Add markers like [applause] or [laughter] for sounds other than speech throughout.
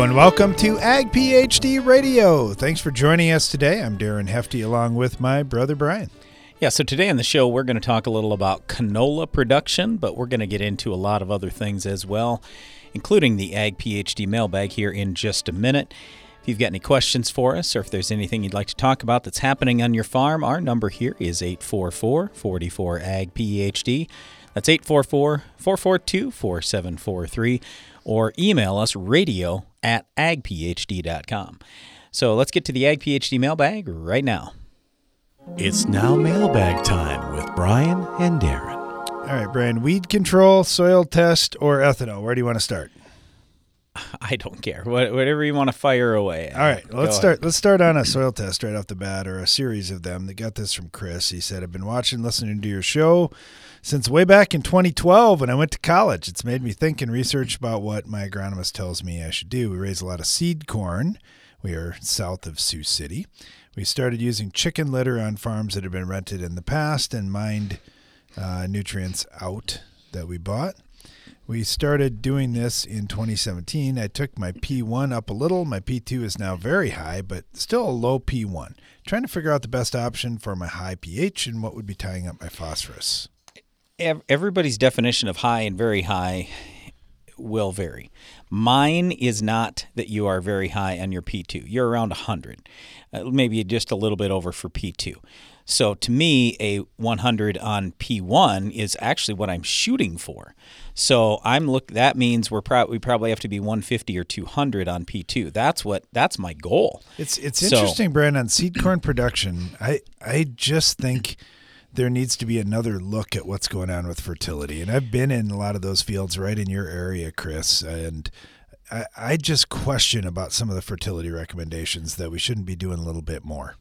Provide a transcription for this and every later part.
And welcome to Ag PhD Radio. Thanks for joining us today. I'm Darren Hefty along with my brother Brian. Yeah, so today on the show, we're going to talk a little about canola production, but we're going to get into a lot of other things as well, including the Ag PhD mailbag here in just a minute. If you've got any questions for us or if there's anything you'd like to talk about that's happening on your farm, our number here is 844 44 Ag PhD. That's 844 442 4743 or email us radio at agphd.com. So let's get to the Ag PhD mailbag right now. It's now mailbag time with Brian and Darren. All right, Brian, weed control, soil test, or ethanol? Where do you want to start? [laughs] I don't care. Whatever you want to fire away. All right, let's start. Let's start on a soil test right off the bat, or a series of them. They got this from Chris. He said, "I've been watching, listening to your show since way back in 2012 when I went to college. It's made me think and research about what my agronomist tells me I should do. We raise a lot of seed corn. We are south of Sioux City. We started using chicken litter on farms that had been rented in the past and mined uh, nutrients out that we bought." We started doing this in 2017. I took my P1 up a little. My P2 is now very high, but still a low P1. Trying to figure out the best option for my high pH and what would be tying up my phosphorus. Everybody's definition of high and very high will vary. Mine is not that you are very high on your P2. You're around 100, uh, maybe just a little bit over for P2. So to me, a 100 on P1 is actually what I'm shooting for. So I'm look. That means we're pro- we probably have to be 150 or 200 on P2. That's what. That's my goal. It's it's so, interesting, Brandon. seed corn production. I I just think there needs to be another look at what's going on with fertility. And I've been in a lot of those fields right in your area, Chris, and. I, I just question about some of the fertility recommendations that we shouldn't be doing a little bit more.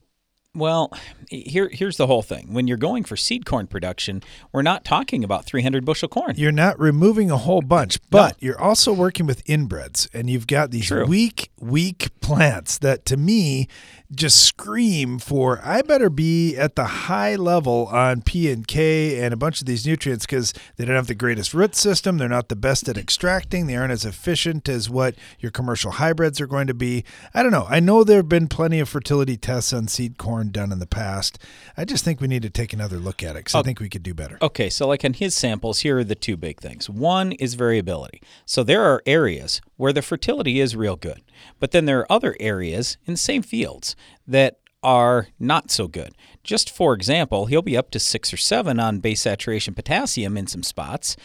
Well, here here's the whole thing. When you're going for seed corn production, we're not talking about 300 bushel corn. You're not removing a whole bunch, but no. you're also working with inbreds, and you've got these True. weak, weak plants that, to me, just scream for I better be at the high level on P and K and a bunch of these nutrients because they don't have the greatest root system. They're not the best at extracting. They aren't as efficient as what your commercial hybrids are going to be. I don't know. I know there have been plenty of fertility tests on seed corn done in the past. I just think we need to take another look at it because I oh, think we could do better. Okay, so like in his samples, here are the two big things. One is variability. So there are areas where the fertility is real good, but then there are other areas in the same fields that are not so good. Just for example, he'll be up to six or seven on base saturation potassium in some spots,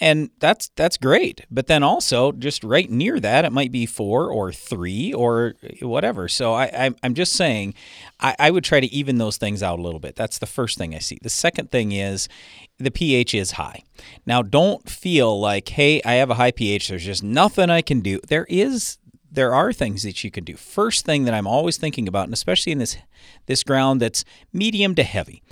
and that's that's great. But then also just right near that, it might be four or three or whatever. So I, I am just saying, I, I would try to even those things out a little bit. That's the first thing I see. The second thing is the pH is high. Now don't feel like, hey, I have a high pH. There's just nothing I can do. There is there are things that you can do. First thing that I'm always thinking about, and especially in this this ground that's medium to heavy,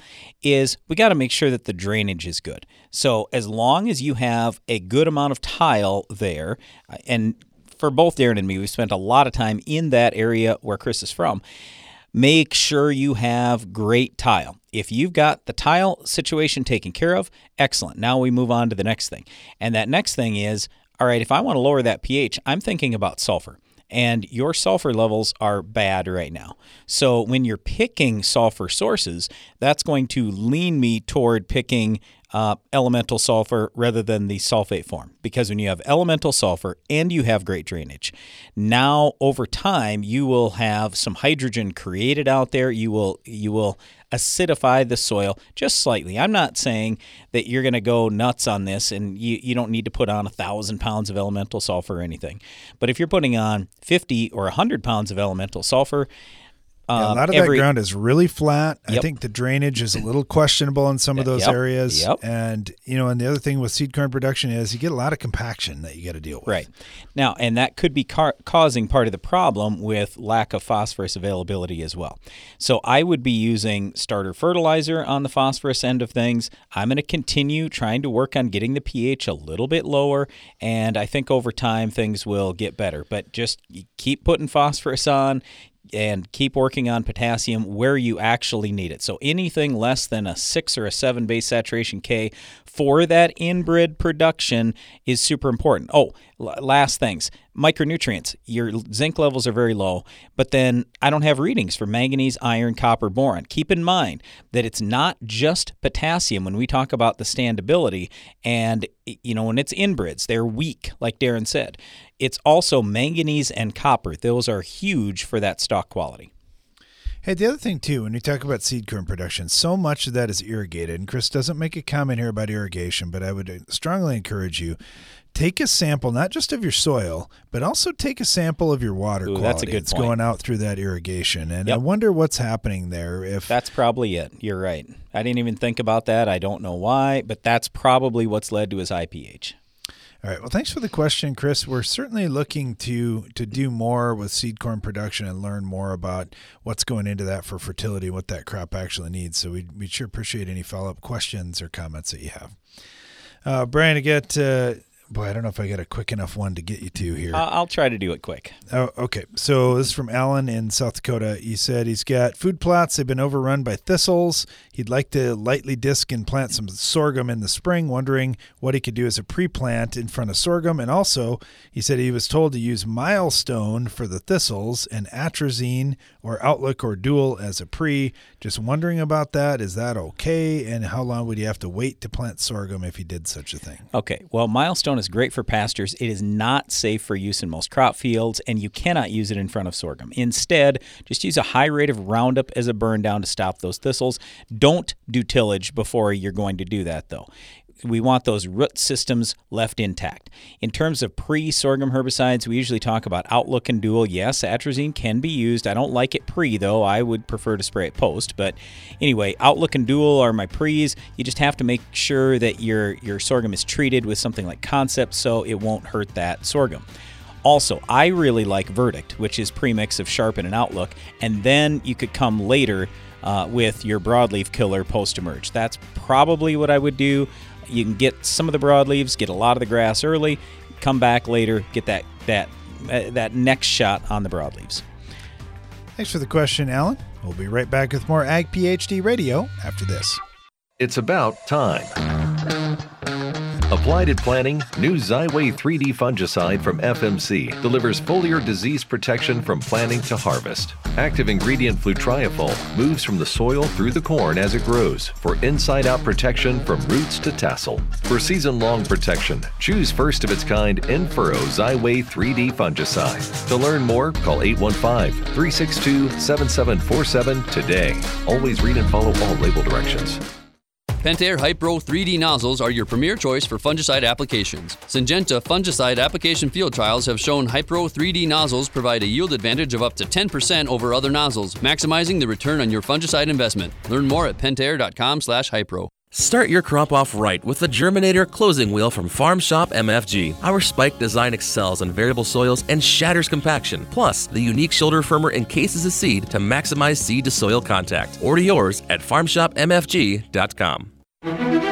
is we got to make sure that the drainage is good. So as long as you have a good amount of tile there, uh, and for both Darren and me, we've spent a lot of time in that area where Chris is from. Make sure you have great tile. If you've got the tile situation taken care of, excellent. Now we move on to the next thing. And that next thing is all right, if I want to lower that pH, I'm thinking about sulfur and your sulfur levels are bad right now. So when you're picking sulfur sources, that's going to lean me toward picking uh, elemental sulfur rather than the sulfate form. Because when you have elemental sulfur and you have great drainage, now over time you will have some hydrogen created out there. You will you will acidify the soil just slightly. I'm not saying that you're going to go nuts on this and you, you don't need to put on a thousand pounds of elemental sulfur or anything. But if you're putting on 50 or 100 pounds of elemental sulfur, yeah, a um, lot of every, that ground is really flat. Yep. I think the drainage is a little questionable in some of those yep. areas. Yep. And you know, and the other thing with seed corn production is you get a lot of compaction that you got to deal with. Right now, and that could be car- causing part of the problem with lack of phosphorus availability as well. So I would be using starter fertilizer on the phosphorus end of things. I'm going to continue trying to work on getting the pH a little bit lower, and I think over time things will get better. But just keep putting phosphorus on and keep working on potassium where you actually need it. So anything less than a 6 or a 7 base saturation K for that inbred production is super important. Oh, last things micronutrients. Your zinc levels are very low, but then I don't have readings for manganese, iron, copper, boron. Keep in mind that it's not just potassium when we talk about the standability and you know when it's inbreds, they're weak like Darren said. It's also manganese and copper. Those are huge for that stalk quality. Hey, the other thing too, when we talk about seed corn production, so much of that is irrigated. And Chris doesn't make a comment here about irrigation, but I would strongly encourage you take a sample not just of your soil, but also take a sample of your water Ooh, quality. That's a good it's point. going out through that irrigation, and yep. I wonder what's happening there. If that's probably it, you're right. I didn't even think about that. I don't know why, but that's probably what's led to his high pH. All right. Well, thanks for the question, Chris. We're certainly looking to to do more with seed corn production and learn more about what's going into that for fertility, what that crop actually needs. So we we sure appreciate any follow up questions or comments that you have. Uh, Brian, I get. Uh, Boy, I don't know if I got a quick enough one to get you to here. Uh, I'll try to do it quick. Oh, okay. So this is from Alan in South Dakota. He said he's got food plots. They've been overrun by thistles. He'd like to lightly disc and plant some sorghum in the spring, wondering what he could do as a pre-plant in front of sorghum. And also, he said he was told to use milestone for the thistles and atrazine or outlook or dual as a pre. Just wondering about that. Is that okay? And how long would he have to wait to plant sorghum if he did such a thing? Okay. Well, milestone is great for pastures. It is not safe for use in most crop fields, and you cannot use it in front of sorghum. Instead, just use a high rate of Roundup as a burn down to stop those thistles. Don't do tillage before you're going to do that, though we want those root systems left intact. In terms of pre sorghum herbicides, we usually talk about Outlook and Dual. Yes, atrazine can be used. I don't like it pre, though. I would prefer to spray it post. But anyway, Outlook and Dual are my pre's. You just have to make sure that your, your sorghum is treated with something like Concept so it won't hurt that sorghum. Also, I really like Verdict, which is premix of Sharpen and Outlook, and then you could come later uh, with your broadleaf killer post emerge. That's probably what I would do. You can get some of the broadleaves, get a lot of the grass early, come back later, get that that uh, that next shot on the broadleaves. Thanks for the question, Alan. We'll be right back with more Ag PhD Radio after this. It's about time. Applied at planting, new Xyway 3D fungicide from FMC delivers foliar disease protection from planting to harvest. Active ingredient flutriafol moves from the soil through the corn as it grows for inside out protection from roots to tassel. For season long protection, choose first of its kind Infurrow Xyway 3D fungicide. To learn more, call 815 362 7747 today. Always read and follow all label directions. Pentair Hypro 3D nozzles are your premier choice for fungicide applications. Syngenta fungicide application field trials have shown Hypro 3D nozzles provide a yield advantage of up to 10% over other nozzles, maximizing the return on your fungicide investment. Learn more at pentair.com/hypro. Start your crop off right with the Germinator closing wheel from Farm Shop MFG. Our spike design excels on variable soils and shatters compaction. Plus, the unique shoulder firmer encases a seed to maximize seed to soil contact. Order yours at farmshopmfg.com.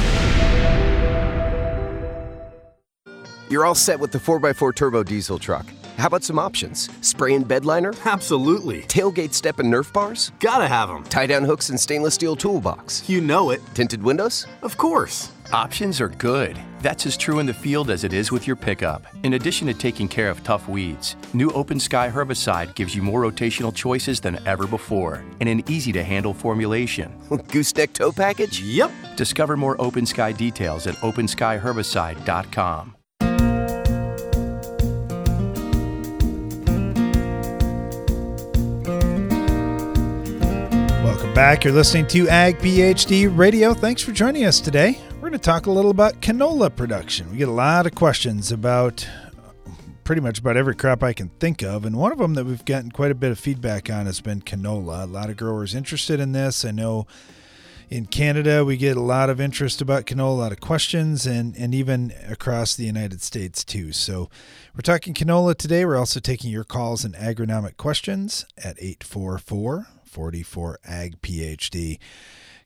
You're all set with the 4x4 turbo diesel truck. How about some options? Spray and bed liner? Absolutely. Tailgate step and Nerf bars? Gotta have them. Tie down hooks and stainless steel toolbox? You know it. Tinted windows? Of course. Options are good. That's as true in the field as it is with your pickup. In addition to taking care of tough weeds, new Open Sky herbicide gives you more rotational choices than ever before and an easy to handle formulation. [laughs] Gooseneck tow package? Yep. Discover more Open Sky details at openskyherbicide.com. Back. You're listening to Ag PhD Radio. Thanks for joining us today. We're going to talk a little about canola production. We get a lot of questions about pretty much about every crop I can think of, and one of them that we've gotten quite a bit of feedback on has been canola. A lot of growers interested in this. I know in Canada, we get a lot of interest about canola, a lot of questions, and, and even across the United States too. So we're talking canola today. We're also taking your calls and agronomic questions at 844 44 Ag PhD.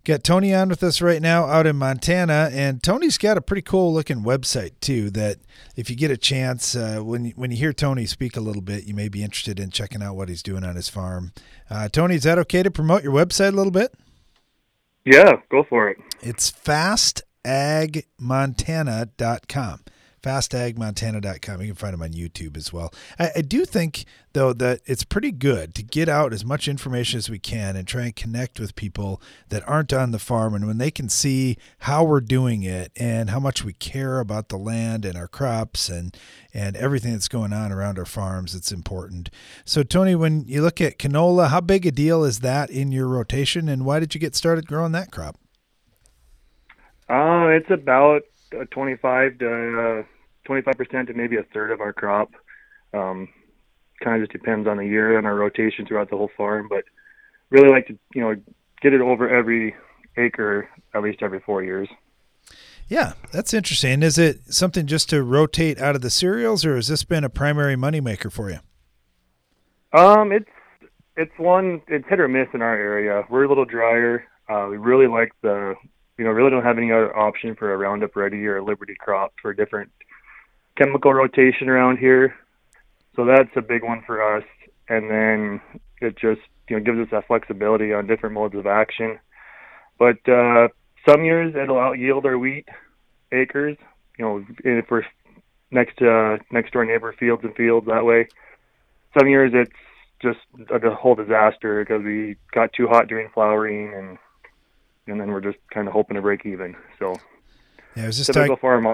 Got Tony on with us right now out in Montana, and Tony's got a pretty cool looking website too. That if you get a chance, uh, when when you hear Tony speak a little bit, you may be interested in checking out what he's doing on his farm. Uh, Tony, is that okay to promote your website a little bit? Yeah, go for it. It's fastagmontana.com fastagmontana.com. You can find them on YouTube as well. I, I, do think, though, that it's pretty good to get out as much information as we can and try and connect with people that aren't on the farm. And when they can see how we're doing it and how much we care about the land and our crops and, and everything that's going on around our farms, it's important. So, Tony, when you look at canola, how big a deal is that in your rotation? And why did you get started growing that crop? Uh, it's about 25 to uh, 25% to maybe a third of our crop. Um, kind of just depends on the year and our rotation throughout the whole farm, but really like to, you know, get it over every acre at least every four years. Yeah, that's interesting. Is it something just to rotate out of the cereals, or has this been a primary moneymaker for you? Um, it's it's one it's hit or miss in our area. We're a little drier. Uh, we really like the you know really don't have any other option for a Roundup Ready or a Liberty crop for different chemical rotation around here. So that's a big one for us. And then it just you know gives us that flexibility on different modes of action. But uh, some years it'll out yield our wheat acres. You know, if we're next to uh, next door neighbor fields and fields that way. Some years it's just a whole disaster because we got too hot during flowering and and then we're just kind of hoping to break even. So yeah, it was just typical talk- farm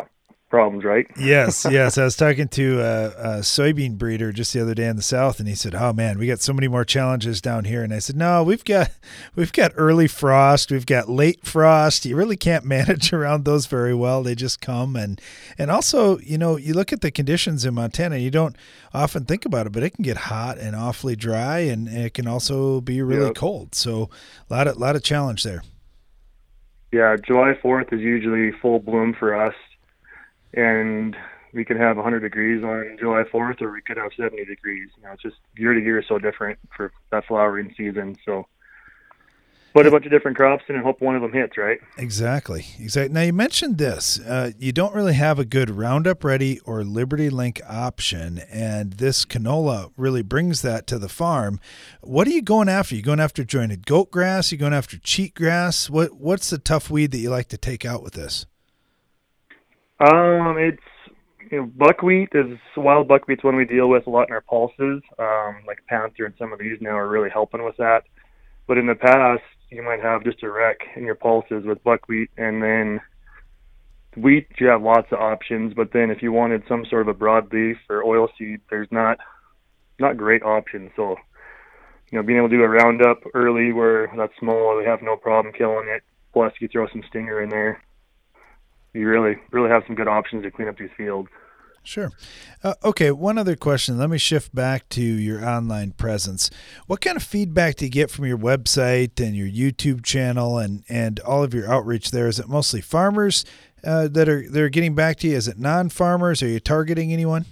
problems, right? [laughs] yes, yes. I was talking to a, a, soybean breeder just the other day in the south, and he said, "Oh man, we got so many more challenges down here." And I said, "No, we've got [laughs] we've got early frost, we've got late frost. You really can't [laughs] manage around those very well. They just come and and also, you know, you look at the conditions in Montana. You don't often think about it, but it can get hot and awfully dry, and it can also be really yep. cold. So a lot of lot of challenge there." Yeah, July 4th is usually full bloom for us and we could have 100 degrees on July 4th, or we could have 70 degrees. You know, it's just year to year is so different for that flowering season. So, put a bunch of different crops in and hope one of them hits, right? Exactly. Exactly. Now you mentioned this. Uh, you don't really have a good Roundup Ready or Liberty Link option, and this canola really brings that to the farm. What are you going after? Are you going after jointed goat grass? Are you going after cheatgrass? What What's the tough weed that you like to take out with this? Um, it's you know, buckwheat is wild buckwheat's one we deal with a lot in our pulses. Um, like Panther and some of these now are really helping with that. But in the past, you might have just a wreck in your pulses with buckwheat, and then wheat you have lots of options. But then if you wanted some sort of a broadleaf or oilseed, there's not not great options. So you know, being able to do a roundup early where that's small, we have no problem killing it. Plus, you throw some stinger in there you really really have some good options to clean up these fields. Sure. Uh, okay, one other question. Let me shift back to your online presence. What kind of feedback do you get from your website and your YouTube channel and, and all of your outreach there? Is it mostly farmers uh, that are that are getting back to you? Is it non-farmers? Are you targeting anyone?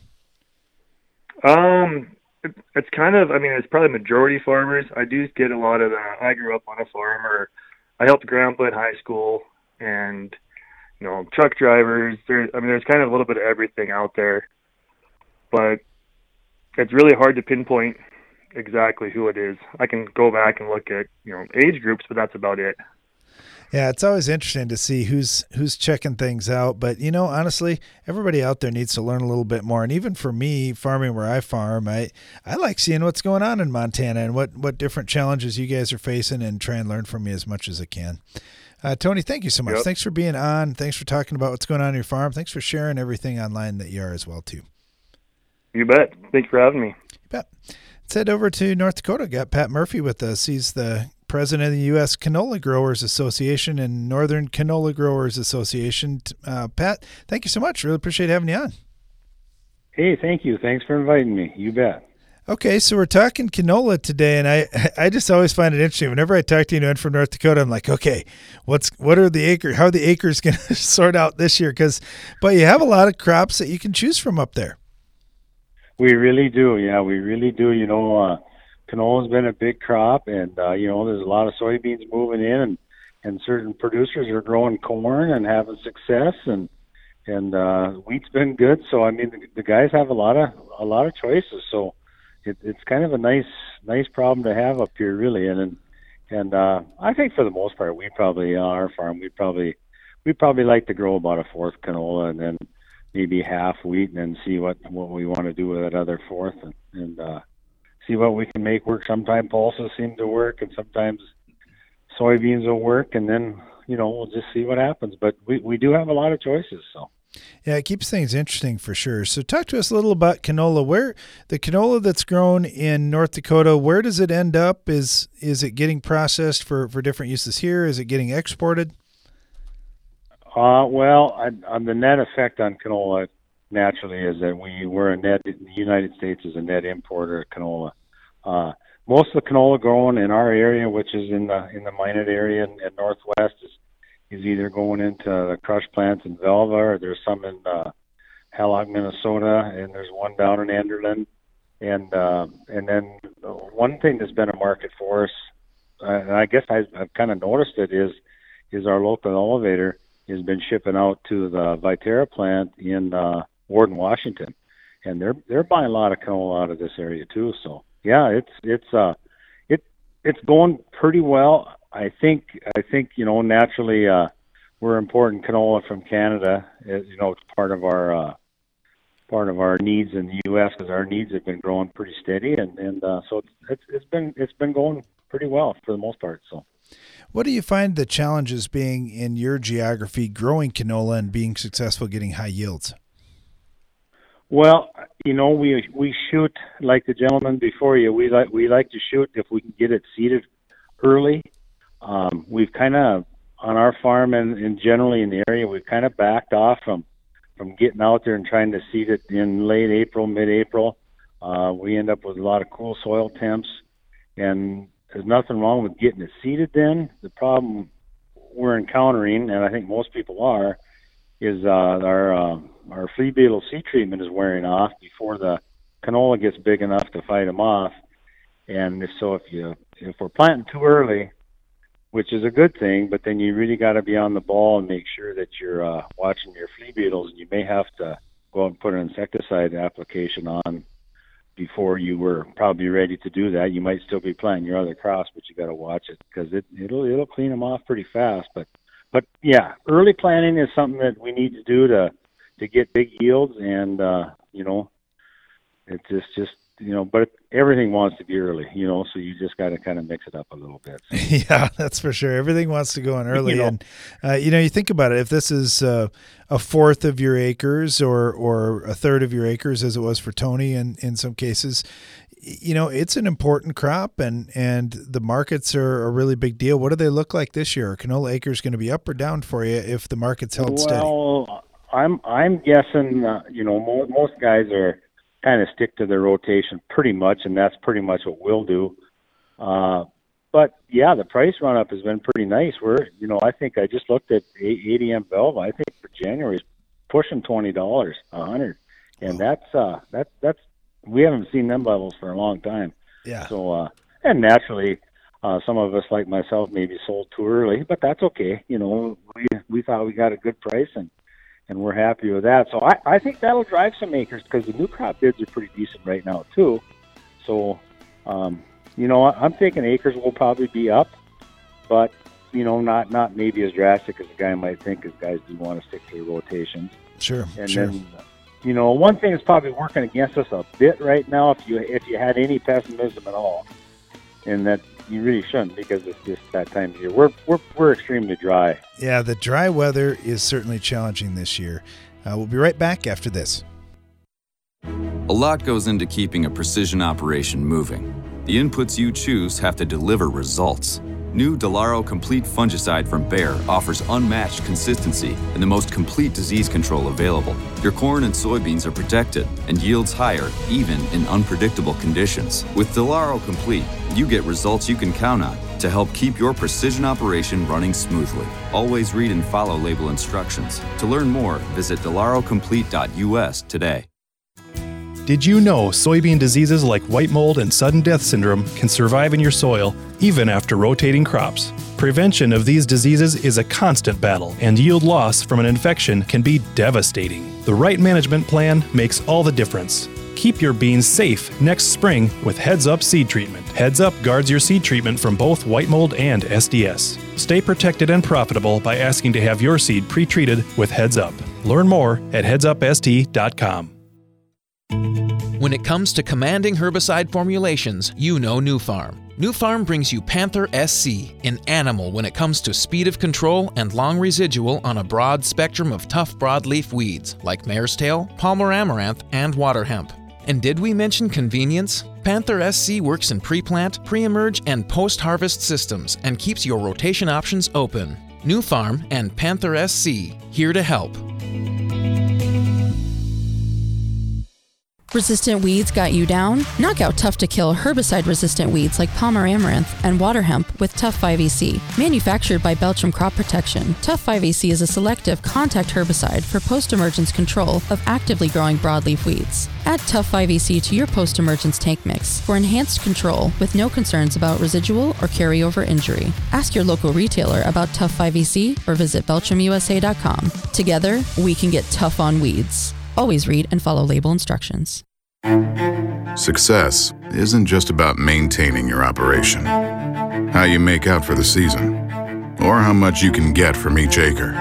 Um, it, it's kind of. I mean, it's probably majority farmers. I do get a lot of. The, I grew up on a farm, or I helped grandpa in high school, and you know, truck drivers. There, I mean, there's kind of a little bit of everything out there, but it's really hard to pinpoint exactly who it is. I can go back and look at you know age groups, but that's about it. Yeah, it's always interesting to see who's who's checking things out. But you know, honestly, everybody out there needs to learn a little bit more. And even for me, farming where I farm, I I like seeing what's going on in Montana and what what different challenges you guys are facing, and try and learn from me as much as I can. Uh, Tony, thank you so much. Yep. Thanks for being on. Thanks for talking about what's going on in your farm. Thanks for sharing everything online that you are as well too. You bet. Thanks for having me. You bet. Let's head over to North Dakota. Got Pat Murphy with us. He's the president of the U.S. Canola Growers Association and Northern Canola Growers Association. Uh, Pat, thank you so much. Really appreciate having you on. Hey, thank you. Thanks for inviting me. You bet. Okay, so we're talking canola today, and I [laughs] I just always find it interesting. Whenever I talk to anyone from North Dakota, I'm like, okay, what's what are the acre? How are the acres [laughs] going to sort out this year? Because, but you have a lot of crops that you can choose from up there. We really do, yeah, we really do. You know, uh, canola's been a big crop, and uh, you know, there's a lot of soybeans moving in, and and certain producers are growing corn and having success, and and uh, wheat's been good. So I mean, the, the guys have a lot of a lot of choices. So it, it's kind of a nice nice problem to have up here, really. And and, and uh, I think for the most part, we probably on our farm we probably we probably like to grow about a fourth canola and then maybe half wheat, and then see what what we want to do with that other fourth, and, and uh, see what we can make work. Sometimes pulses seem to work, and sometimes soybeans will work, and then you know we'll just see what happens. But we we do have a lot of choices, so. Yeah, it keeps things interesting for sure. So, talk to us a little about canola. Where the canola that's grown in North Dakota, where does it end up? Is is it getting processed for for different uses here? Is it getting exported? Uh, well, I, the net effect on canola naturally is that we we're a net. The United States is a net importer of canola. Uh, most of the canola grown in our area, which is in the in the Minot area and Northwest, is is either going into the crush plants in Velva, or there's some in uh, Hallock, Minnesota, and there's one down in Enderlin. And uh, and then one thing that's been a market for us, uh, and I guess I've, I've kind of noticed it is is our local elevator has been shipping out to the Viterra plant in uh, Warden, Washington, and they're they're buying a lot of canola out of this area too. So yeah, it's it's uh it it's going pretty well. I think I think you know naturally uh, we're importing canola from Canada. As, you know, it's part of our uh, part of our needs in the U.S. because our needs have been growing pretty steady, and and uh, so it's, it's it's been it's been going pretty well for the most part. So. What do you find the challenges being in your geography growing canola and being successful getting high yields? Well, you know, we we shoot like the gentleman before you. We like we like to shoot if we can get it seeded early um, we've kind of on our farm and, and generally in the area, we've kind of backed off from from getting out there and trying to seed it in late April, mid-April. Uh, we end up with a lot of cool soil temps, and there's nothing wrong with getting it seeded. Then the problem we're encountering, and I think most people are, is uh, our uh, our flea beetle seed treatment is wearing off before the canola gets big enough to fight them off. And so, if you if we're planting too early, which is a good thing. But then you really got to be on the ball and make sure that you're uh, watching your flea beetles. And you may have to go and put an insecticide application on before you were probably ready to do that. You might still be planting your other crops, but you got to watch it because it it'll it'll clean them off pretty fast. But but yeah, early planting is something that we need to do to to get big yields, and uh, you know, it's just just you know, but everything wants to be early, you know, so you just got to kind of mix it up a little bit. So. [laughs] yeah, that's for sure. Everything wants to go in [laughs] early, you know, and uh, you know, you think about it. If this is uh, a fourth of your acres, or or a third of your acres, as it was for Tony, in in some cases, you know, it's an important crop, and and the markets are a really big deal. What do they look like this year? Are canola acres going to be up or down for you if the market's held well, steady? Well, I'm I'm guessing, uh, you know, most, most guys are kind of stick to their rotation pretty much, and that's pretty much what we'll do. Uh, but yeah, the price run up has been pretty nice. We're, you know, I think I just looked at ADM Velva. I think for January is pushing twenty dollars a hundred, and that's uh, that that's we haven't seen them levels for a long time. Yeah. So uh, and naturally, uh, some of us like myself maybe sold too early, but that's okay. You know, we we thought we got a good price and and we're happy with that. So I, I think that'll drive some acres because the new crop bids are pretty decent right now too. So, um, you know, I'm thinking acres will probably be up, but you know, not not maybe as drastic as a guy might think, because guys do want to stick to their rotations. Sure. And sure. then, you know, one thing that's probably working against us a bit right now, if you if you had any pessimism at all, and that you really shouldn't because it's just that time of year. We're we're we're extremely dry. Yeah, the dry weather is certainly challenging this year. Uh, we'll be right back after this. A lot goes into keeping a precision operation moving. The inputs you choose have to deliver results. New Delaro Complete Fungicide from Bayer offers unmatched consistency and the most complete disease control available. Your corn and soybeans are protected and yields higher even in unpredictable conditions. With Delaro Complete, you get results you can count on to help keep your precision operation running smoothly. Always read and follow label instructions. To learn more, visit delarocomplete.us today. Did you know soybean diseases like white mold and sudden death syndrome can survive in your soil even after rotating crops? Prevention of these diseases is a constant battle, and yield loss from an infection can be devastating. The right management plan makes all the difference. Keep your beans safe next spring with Heads Up Seed Treatment. Heads Up guards your seed treatment from both white mold and SDS. Stay protected and profitable by asking to have your seed pre treated with Heads Up. Learn more at headsupst.com. When it comes to commanding herbicide formulations, you know Nufarm. New Farm brings you Panther SC, an animal when it comes to speed of control and long residual on a broad spectrum of tough broadleaf weeds like mare's tail, Palmer amaranth, and water hemp. And did we mention convenience? Panther SC works in pre plant, pre emerge, and post harvest systems and keeps your rotation options open. Nufarm and Panther SC, here to help. Resistant weeds got you down? Knock out tough to kill herbicide resistant weeds like Palmer amaranth and water hemp with Tough 5EC. Manufactured by Belchim Crop Protection, Tough 5EC is a selective contact herbicide for post emergence control of actively growing broadleaf weeds. Add Tough 5EC to your post emergence tank mix for enhanced control with no concerns about residual or carryover injury. Ask your local retailer about Tough 5EC or visit BelchimUSA.com. Together, we can get tough on weeds. Always read and follow label instructions. Success isn't just about maintaining your operation, how you make out for the season, or how much you can get from each acre.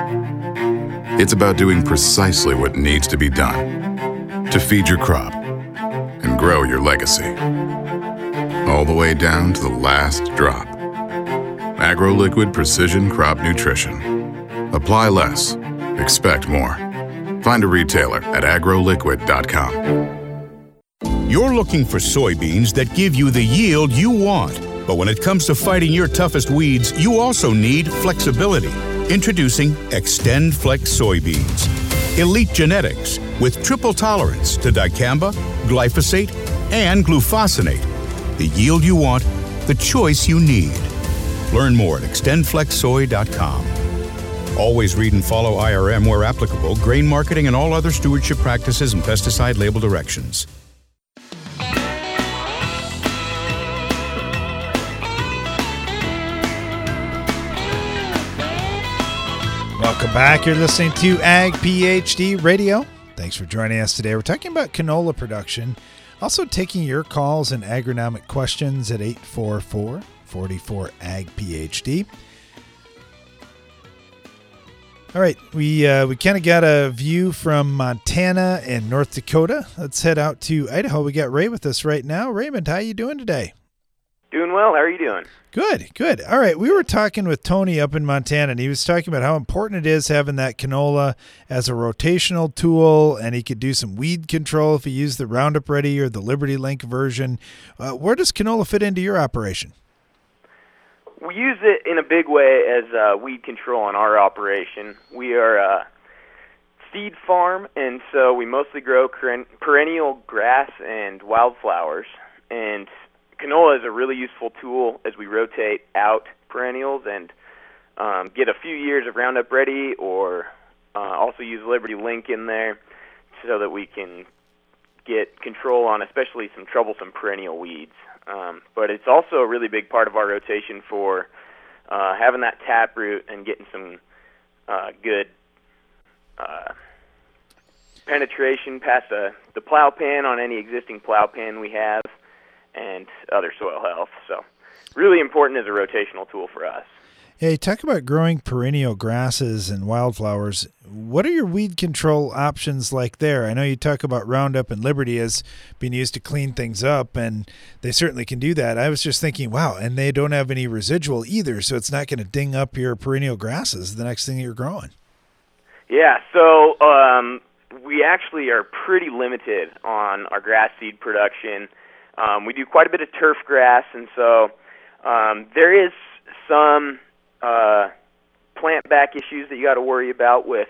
It's about doing precisely what needs to be done to feed your crop and grow your legacy. All the way down to the last drop. AgroLiquid Precision Crop Nutrition. Apply less, expect more. Find a retailer at agroliquid.com. You're looking for soybeans that give you the yield you want. But when it comes to fighting your toughest weeds, you also need flexibility. Introducing XtendFlex soybeans. Elite genetics with triple tolerance to dicamba, glyphosate, and glufosinate. The yield you want, the choice you need. Learn more at xtendflexsoy.com. Always read and follow IRM where applicable, grain marketing, and all other stewardship practices and pesticide label directions. Welcome back. You're listening to Ag PhD Radio. Thanks for joining us today. We're talking about canola production. Also, taking your calls and agronomic questions at 844 44 Ag PhD. All right, we uh, we kind of got a view from Montana and North Dakota. Let's head out to Idaho. We got Ray with us right now. Raymond, how you doing today? Doing well. How are you doing? Good, good. All right, we were talking with Tony up in Montana, and he was talking about how important it is having that canola as a rotational tool, and he could do some weed control if he used the Roundup Ready or the Liberty Link version. Uh, where does canola fit into your operation? We use it in a big way as uh, weed control in our operation. We are a seed farm, and so we mostly grow perennial grass and wildflowers. And canola is a really useful tool as we rotate out perennials and um, get a few years of Roundup Ready, or uh, also use Liberty Link in there so that we can get control on especially some troublesome perennial weeds. Um, but it's also a really big part of our rotation for uh, having that tap root and getting some uh, good uh, penetration past the, the plow pan on any existing plow pan we have and other soil health. So, really important as a rotational tool for us. Hey, talk about growing perennial grasses and wildflowers. What are your weed control options like there? I know you talk about Roundup and Liberty as being used to clean things up, and they certainly can do that. I was just thinking, wow, and they don't have any residual either, so it's not going to ding up your perennial grasses the next thing you're growing. Yeah, so um, we actually are pretty limited on our grass seed production. Um, we do quite a bit of turf grass, and so um, there is some uh, plant back issues that you got to worry about with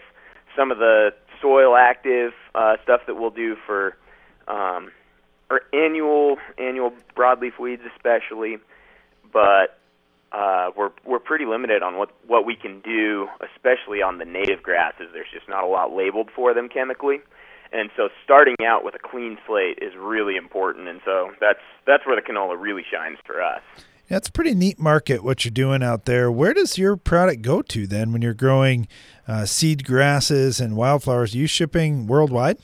some of the soil active uh, stuff that we'll do for um, or annual annual broadleaf weeds especially, but uh, we're we're pretty limited on what what we can do, especially on the native grasses. There's just not a lot labeled for them chemically, and so starting out with a clean slate is really important. And so that's that's where the canola really shines for us. Yeah, it's a pretty neat market what you're doing out there. Where does your product go to then when you're growing uh, seed grasses and wildflowers? Are you shipping worldwide?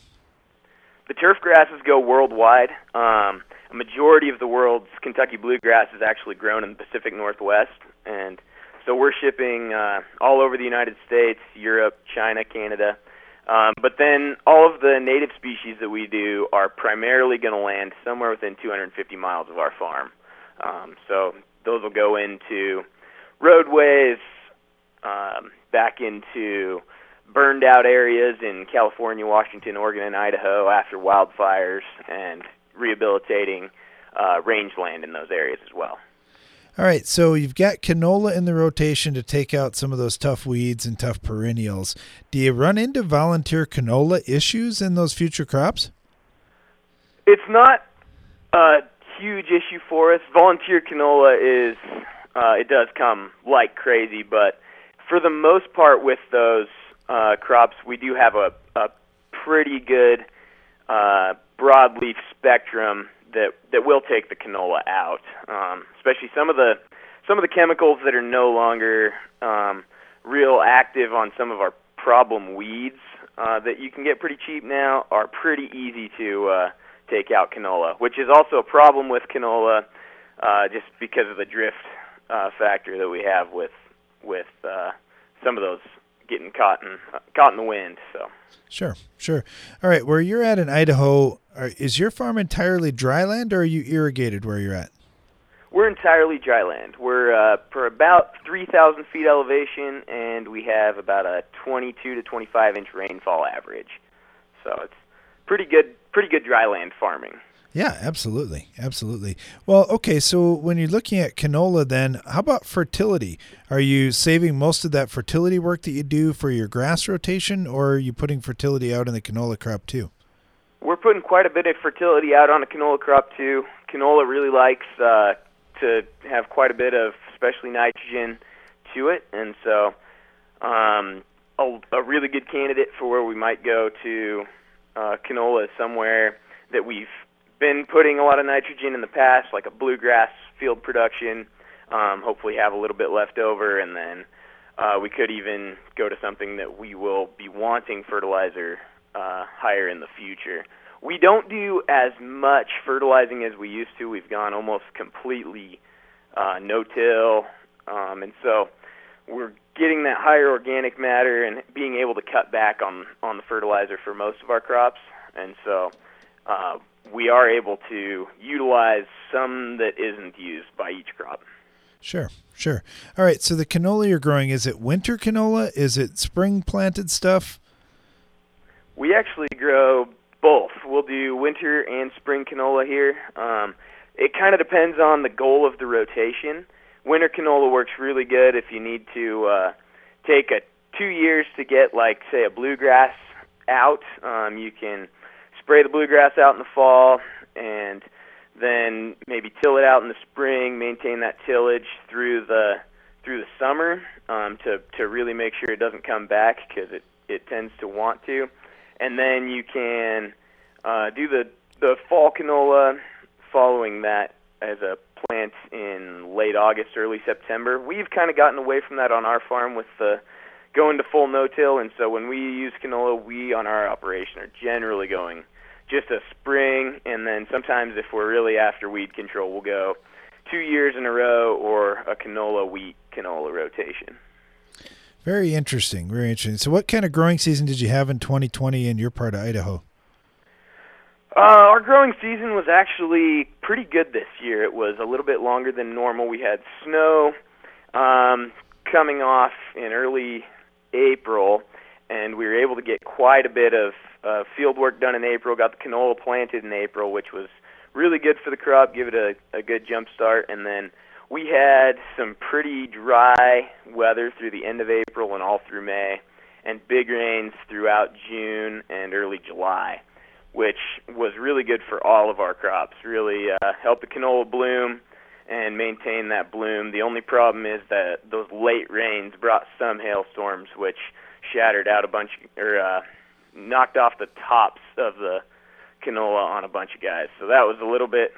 The turf grasses go worldwide. Um, a majority of the world's Kentucky bluegrass is actually grown in the Pacific Northwest, and so we're shipping uh, all over the United States, Europe, China, Canada. Um, but then all of the native species that we do are primarily going to land somewhere within 250 miles of our farm. Um, so those will go into roadways, um, back into burned out areas in California, Washington, Oregon, and Idaho after wildfires, and rehabilitating uh, rangeland in those areas as well. All right, so you've got canola in the rotation to take out some of those tough weeds and tough perennials. Do you run into volunteer canola issues in those future crops? It's not a huge issue for us. Volunteer canola is uh, it does come like crazy, but for the most part, with those uh, crops, we do have a, a pretty good uh, broadleaf spectrum that that will take the canola out. Um, especially some of the some of the chemicals that are no longer um, real active on some of our problem weeds uh, that you can get pretty cheap now are pretty easy to uh, take out canola, which is also a problem with canola uh, just because of the drift uh, factor that we have with with uh, some of those getting caught in uh, caught in the wind. So sure, sure. All right, where you're at in Idaho, are, is your farm entirely dry land, or are you irrigated where you're at? We're entirely dry land. We're uh, for about 3,000 feet elevation, and we have about a 22 to 25 inch rainfall average. So it's pretty good, pretty good dry land farming. Yeah, absolutely. Absolutely. Well, okay, so when you're looking at canola then, how about fertility? Are you saving most of that fertility work that you do for your grass rotation or are you putting fertility out in the canola crop too? We're putting quite a bit of fertility out on the canola crop too. Canola really likes uh, to have quite a bit of especially nitrogen to it and so um, a, a really good candidate for where we might go to uh, canola is somewhere that we've been putting a lot of nitrogen in the past, like a bluegrass field production. Um, hopefully, have a little bit left over, and then uh, we could even go to something that we will be wanting fertilizer uh, higher in the future. We don't do as much fertilizing as we used to. We've gone almost completely uh, no-till, um, and so we're getting that higher organic matter and being able to cut back on on the fertilizer for most of our crops. And so uh, we are able to utilize some that isn't used by each crop. Sure, sure. All right. So the canola you're growing is it winter canola? Is it spring planted stuff? We actually grow both. We'll do winter and spring canola here. Um, it kind of depends on the goal of the rotation. Winter canola works really good if you need to uh, take a two years to get like say a bluegrass out. Um, you can spray the bluegrass out in the fall and then maybe till it out in the spring, maintain that tillage through the through the summer um, to to really make sure it doesn't come back because it it tends to want to, and then you can uh, do the the fall canola following that as a plant in late August, early September. We've kind of gotten away from that on our farm with the going to full no-till, and so when we use canola, we on our operation are generally going just a spring, and then sometimes if we're really after weed control, we'll go two years in a row or a canola wheat canola rotation. Very interesting. Very interesting. So, what kind of growing season did you have in 2020 in your part of Idaho? Uh, our growing season was actually pretty good this year. It was a little bit longer than normal. We had snow um, coming off in early April, and we were able to get quite a bit of uh, field work done in April. Got the canola planted in April, which was really good for the crop, give it a, a good jump start, and then we had some pretty dry weather through the end of April and all through May, and big rains throughout June and early July, which was really good for all of our crops. Really uh, helped the canola bloom and maintain that bloom. The only problem is that those late rains brought some hailstorms, which shattered out a bunch or uh, knocked off the tops of the canola on a bunch of guys. So that was a little bit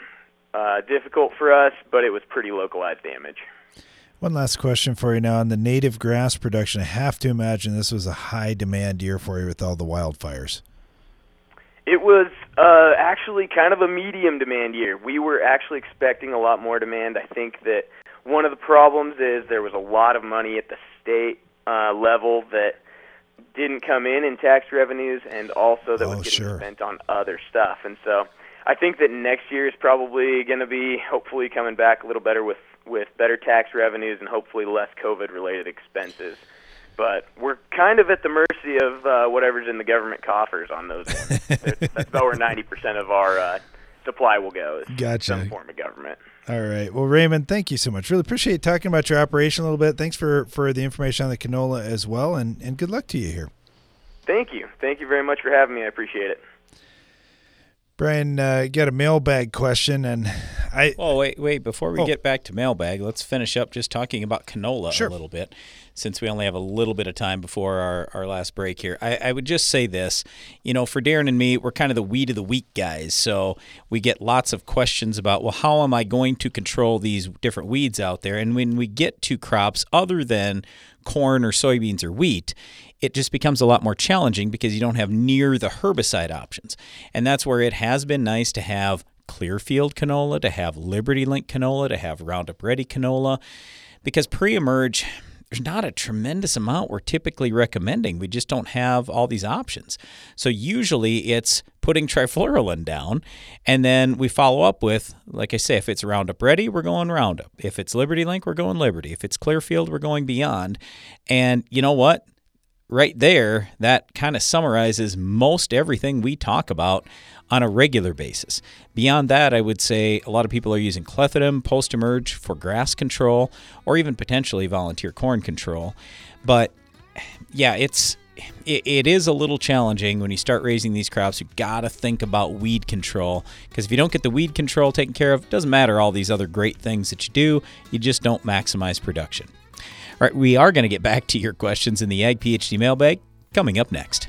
uh, difficult for us, but it was pretty localized damage. One last question for you now on the native grass production. I have to imagine this was a high demand year for you with all the wildfires. It was uh, actually kind of a medium demand year. We were actually expecting a lot more demand. I think that one of the problems is there was a lot of money at the state uh, level that didn't come in in tax revenues, and also that Oh, was getting sure. spent on other stuff. And so I think that next year is probably going to be hopefully coming back a little better with with better tax revenues and hopefully less COVID related expenses. But we're kind of at the mercy of uh, whatever's in the government coffers on those ones. [laughs] That's that's about where ninety percent of our uh, supply will go is Gotcha. some form of government. All right. Well, Raymond, thank you so much. Really appreciate talking about your operation a little bit. Thanks for, for the information on the canola as well, and, and good luck to you here. Thank you, thank you very much for having me. I appreciate it. Brian, uh, got a mailbag question, and I. Oh wait, wait! Before we Oh. get back to mailbag, let's finish up just talking about canola Sure. a little bit, since we only have a little bit of time before our, our last break here. I, I would just say this, you know, for Darren and me, we're kind of the weed of the week guys, so we get lots of questions about, well, how am I going to control these different weeds out there? And when we get to crops other than corn or soybeans or wheat, it just becomes a lot more challenging because you don't have near the herbicide options. And that's where it has been nice to have Clearfield canola, to have Liberty Link canola, to have Roundup Ready canola, because pre emerge, there's not a tremendous amount we're typically recommending. We just don't have all these options. So usually it's putting trifluralin down, and then we follow up with, like I say, if it's Roundup Ready, we're going Roundup. If it's Liberty Link, we're going Liberty. If it's Clearfield, we're going Beyond. And you know what? right there, that kind of summarizes most everything we talk about on a regular basis. Beyond that, I would say a lot of people are using clethodim post emerge for grass control or even potentially volunteer corn control. But yeah, it's it, is a little challenging when you start raising these crops. You've got to think about weed control because if you don't get the weed control taken care of, it doesn't matter all these other great things that you do. You just don't maximize production. All right, we are going to get back to your questions in the Ag PhD mailbag coming up next.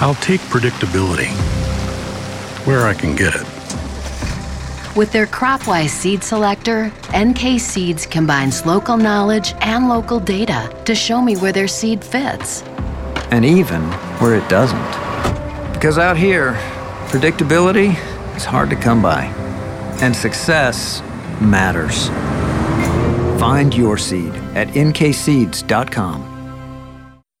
I'll take predictability where I can get it. With their CropWise seed selector, NK Seeds combines local knowledge and local data to show me where their seed fits. and even where it doesn't. Because out here, predictability is hard to come by, and success matters. Find your seed at nkseeds.com.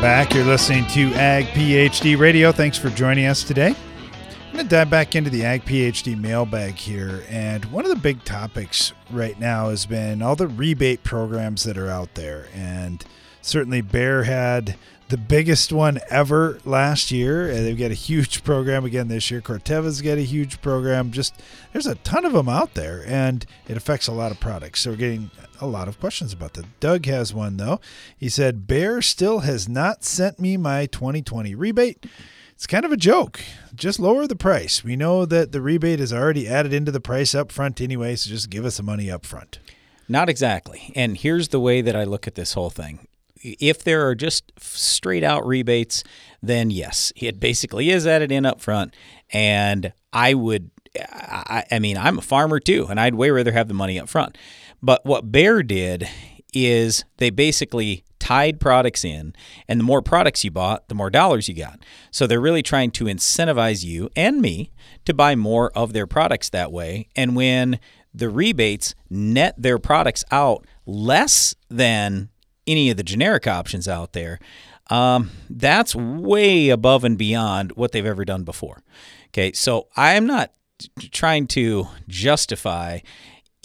Back. You're listening to Ag PhD Radio. Thanks for joining us today. I'm going to dive back into the Ag PhD mailbag here. And one of the big topics right now has been all the rebate programs that are out there. And certainly, Bayer had the biggest one ever last year. And they've got a huge [laughs] program again this year. Corteva's got a huge program. Just there's a ton of them out there, and it affects a lot of products. So we're getting a lot of questions about that. Doug has one though. He said "Bayer still has not sent me my 2020 rebate. It's kind of a joke. Just lower the price. We know that the rebate is already added into the price up front anyway, so just give us the money up front. Not exactly. And here's the way that I look at this whole thing. If there are just straight out rebates, then yes, it basically is added in up front. And I would, I, I mean, I'm a farmer too, and I'd way rather have the money up front. But what Bayer did is they basically tied products in, and the more products you bought, the more dollars you got. So they're really trying to incentivize you and me to buy more of their products that way. And when the rebates net their products out less than any of the generic options out there, um, that's way above and beyond what they've ever done before. Okay, so I'm not trying to justify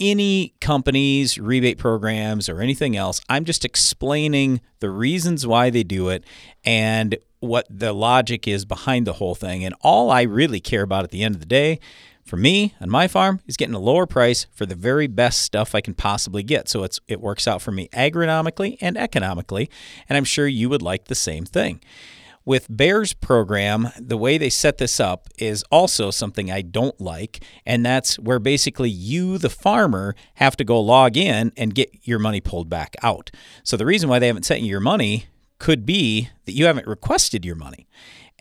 any companies, rebate programs, or anything else. I'm just explaining the reasons why they do it and what the logic is behind the whole thing. And all I really care about at the end of the day, for me and my farm, is getting a lower price for the very best stuff I can possibly get. So it's it works out for me agronomically and economically, and I'm sure you would like the same thing. With Bayer's program, the way they set this up is also something I don't like, and that's where basically you, the farmer, have to go log in and get your money pulled back out. So the reason why they haven't sent you your money could be that you haven't requested your money.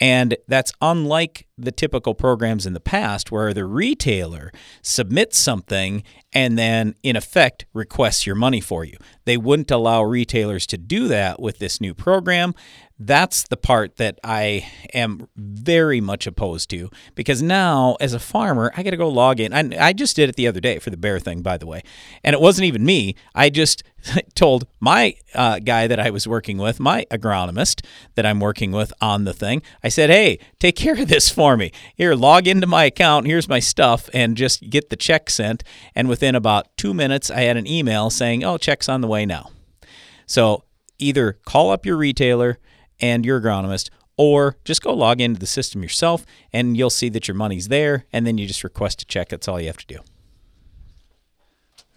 And that's unlike the typical programs in the past where the retailer submits something and then, in effect, requests your money for you. They wouldn't allow retailers to do that with this new program. That's the part that I am very much opposed to because now, as a farmer, I got to go log in. I, I just did it the other day for the Bayer thing, by the way. And it wasn't even me. I just [laughs] told my uh, guy that I was working with, my agronomist that I'm working with on the thing, I said, hey, take care of this for me. Here, log into my account. Here's my stuff, and just get the check sent. And within about two minutes, I had an email saying, oh, check's on the way now. So either call up your retailer and your agronomist, or just go log into the system yourself and you'll see that your money's there and then you just request a check. That's all you have to do.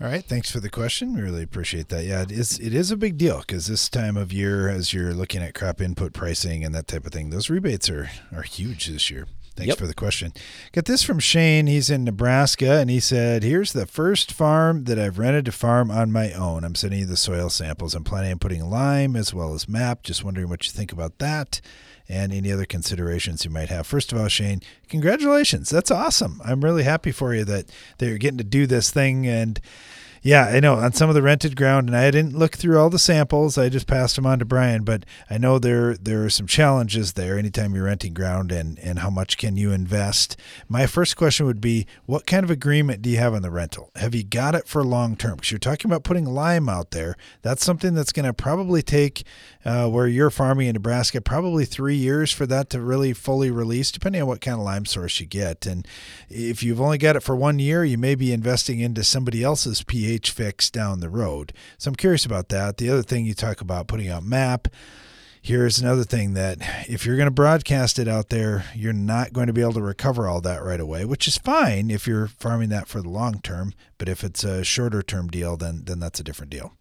All right, thanks for the question. We really appreciate that. Yeah, it is it is a big deal because this time of year, as you're looking at crop input pricing and that type of thing, those rebates are are huge this year. Thanks Yep. for the question. Got this from Shane. He's in Nebraska, and he said, "Here's the first farm that I've rented to farm on my own. I'm sending you the soil samples. I'm planning on putting lime as well as MAP. Just wondering what you think about that." And any other considerations you might have. First of all, Shane, congratulations. That's awesome. I'm really happy for you that, that you're getting to do this thing. And Yeah, I know. On some of the rented ground, and I didn't look through all the samples. I just passed them on to Brian, but I know there there are some challenges there anytime you're renting ground and and how much can you invest. My first question would be what kind of agreement do you have on the rental? Have you got it for long term? Because you're talking about putting lime out there. That's something that's going to probably take uh, where you're farming in Nebraska probably three years for that to really fully release, depending on what kind of lime source you get. And if you've only got it for one year, you may be investing into somebody else's pH fix down the road. So I'm curious about that. The other thing you talk about putting out MAP. Here's another thing that if you're going to broadcast it out there, you're not going to be able to recover all that right away, which is fine if you're farming that for the long term. But if it's a shorter term deal, then then that's a different deal.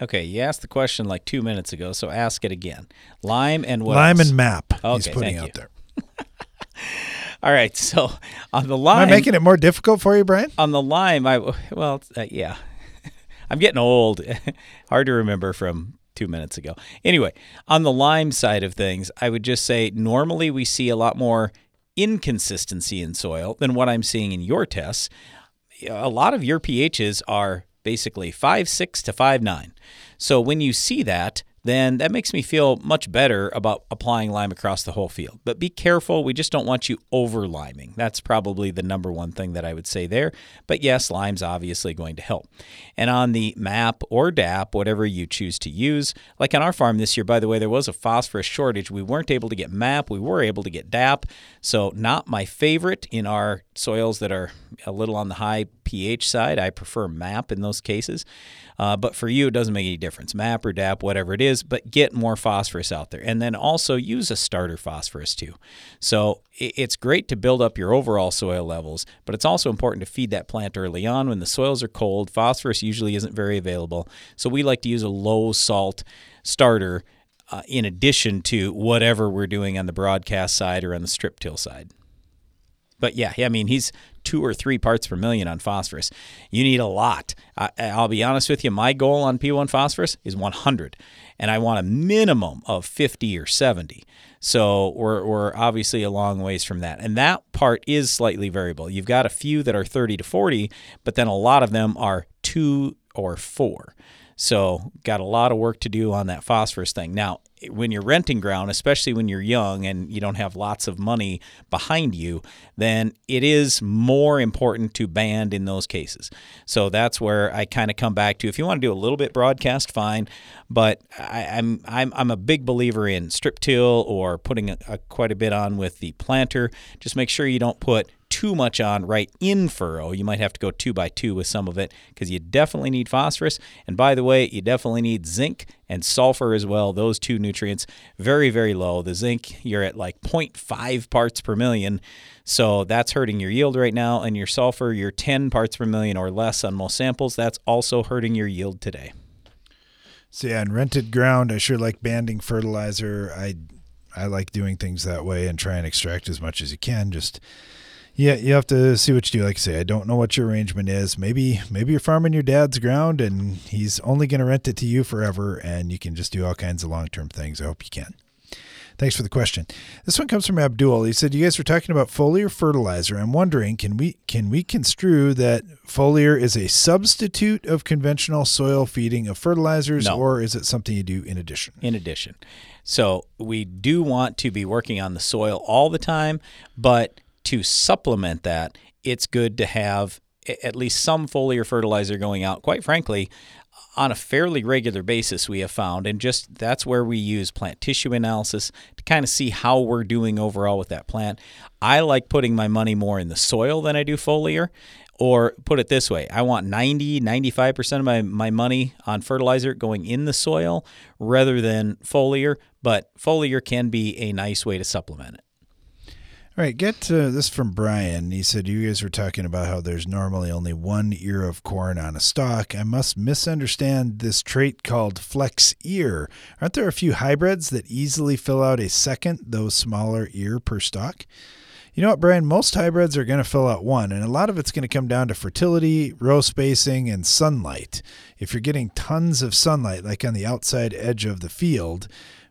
Okay, you asked the question like two minutes ago, so ask it again. Lime and what? Lime else? and MAP. Okay, he's putting thank out you. there. [laughs] All right, so on the Am lime, I making it more difficult for you, Brian? on the lime, I well, uh, yeah, I'm getting old. [laughs] Hard to remember from two minutes ago. Anyway, on the lime side of things, I would just say normally we see a lot more inconsistency in soil than what I'm seeing in your tests. A lot of your pHs are basically five six to five nine. So when you see that, then that makes me feel much better about applying lime across the whole field. But be careful, we just don't want you over liming. That's probably the number one thing that I would say there. But yes, lime's obviously going to help. And on the MAP or DAP, whatever you choose to use, like on our farm this year, by the way, there was a phosphorus shortage. We weren't able to get MAP, we were able to get DAP. So, not my favorite in our soils that are a little on the high pH side. I prefer MAP in those cases. Uh, but for you, it doesn't make any difference. MAP or DAP, whatever it is, but get more phosphorus out there. And then also use a starter phosphorus too. So it's great to build up your overall soil levels, but it's also important to feed that plant early on. When the soils are cold, phosphorus usually isn't very available. So we like to use a low salt starter uh, in addition to whatever we're doing on the broadcast side or on the strip till side. But yeah, I mean, he's two or three parts per million on phosphorus. You need a lot. I, I'll be honest with you, my goal on P1 phosphorus is 100, and I want a minimum of 50 or 70. So we're, we're obviously a long ways from that. And that part is slightly variable. You've got a few that are 30 to 40, but then a lot of them are two or four. So, got a lot of work to do on that phosphorus thing. Now, when you're renting ground, especially when you're young and you don't have lots of money behind you, then it is more important to band in those cases. So that's where I kind of come back to. If you want to do a little bit broadcast, fine, but I, I'm I'm I'm a big believer in strip till or putting a, a, quite a bit on with the planter. Just make sure you don't put too much on right in furrow. You might have to go two by two with some of it because you definitely need phosphorus. And by the way, you definitely need zinc and sulfur as well. Those two nutrients very very low. The zinc you're at like 0.5 parts per million. So that's hurting your yield right now and your sulfur you're 10 parts per million or less on most samples. That's also hurting your yield today. So yeah, on rented ground, I sure like banding fertilizer. I I like doing things that way and try and extract as much as you can. Just yeah, you have to see what you do. Like I say, I don't know what your arrangement is. Maybe maybe you're farming your dad's ground and he's only going to rent it to you forever, and you can just do all kinds of long term things. I hope you can. Thanks for the question. This one comes from Abdul. He said, "You guys were talking about foliar fertilizer. I'm wondering, can we can we construe that foliar is a substitute of conventional soil feeding of fertilizers, No. or is it something you do in addition?" in addition. So we do want to be working on the soil all the time, but to supplement that, it's good to have at least some foliar fertilizer going out. Quite frankly, on a fairly regular basis, we have found, and just that's where we use plant tissue analysis to kind of see how we're doing overall with that plant. I like putting my money more in the soil than I do foliar. Or put it this way, I want 90, 95% of my, my money on fertilizer going in the soil rather than foliar, but foliar can be a nice way to supplement it. All right, get uh, this from Brian. He said you guys were talking about how there's normally only one ear of corn on a stalk. I must misunderstand this trait called flex ear. Aren't there a few hybrids that easily fill out a second, though smaller ear per stalk? You know what, Brian? Most hybrids are going to fill out one, and a lot of it's going to come down to fertility, row spacing, and sunlight. If you're getting tons of sunlight, like on the outside edge of the field,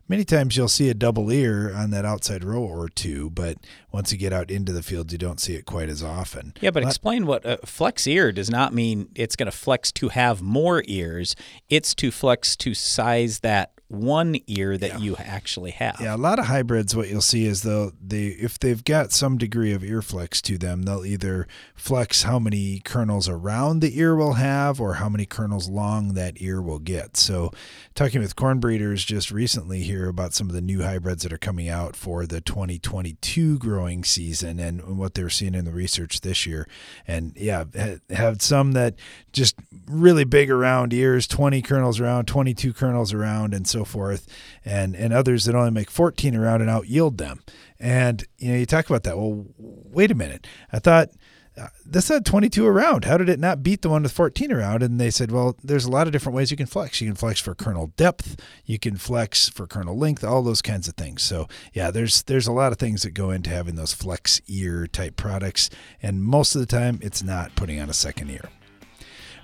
many times you'll see a double ear on that outside row or two, but once you get out into the field, you don't see it quite as often. Yeah, but explain what uh, flex ear does not mean it's going to flex to have more ears. It's to flex to size that one ear that you actually have. Yeah, a lot of hybrids. What you'll see is they'll they if they've got some degree of ear flex to them, they'll either flex how many kernels around the ear will have, or how many kernels long that ear will get. So, talking with corn breeders just recently here about some of the new hybrids that are coming out for the 2022 growing season and what they're seeing in the research this year, and yeah, have some that just really big around ears, 20 kernels around, 22 kernels around, and so forth, and and others that only make 14 around and out yield them. And you know, you talk about that. Well, wait a minute. I thought uh, this had 22 around. How did it not beat the one with 14 around? And they said, well, there's a lot of different ways you can flex. You can flex for kernel depth, you can flex for kernel length, all those kinds of things. So yeah, there's there's a lot of things that go into having those flex ear type products, and most of the time, it's not putting on a second ear.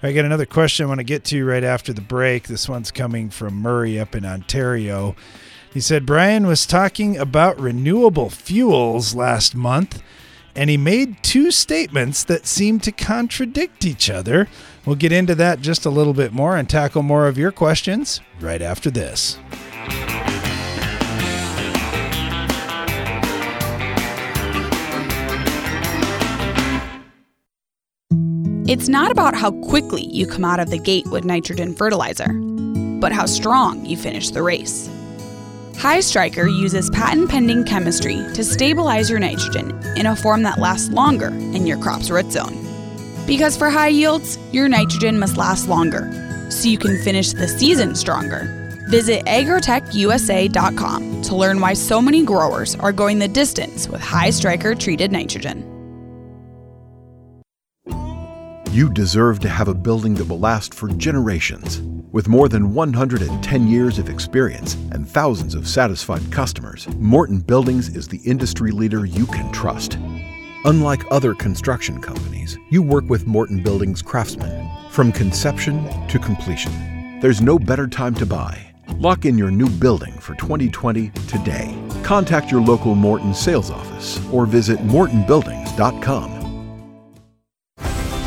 I got another question I want to get to right after the break. This one's coming from Murray up in Ontario. He said Brian was talking about renewable fuels last month, and he made two statements that seem to contradict each other. We'll get into that just a little bit more and tackle more of your questions right after this. It's not about how quickly you come out of the gate with nitrogen fertilizer, but how strong you finish the race. High Striker uses patent pending chemistry to stabilize your nitrogen in a form that lasts longer in your crop's root zone. Because for high yields, your nitrogen must last longer, so you can finish the season stronger. Visit agrotechusa.com to learn why so many growers are going the distance with High Striker treated nitrogen. You deserve to have a building that will last for generations. With more than 110 years of experience and thousands of satisfied customers, Morton Buildings is the industry leader you can trust. Unlike other construction companies, you work with Morton Buildings craftsmen from conception to completion. There's no better time to buy. Lock in your new building for 2020 today. Contact your local Morton sales office or visit mortonbuildings.com.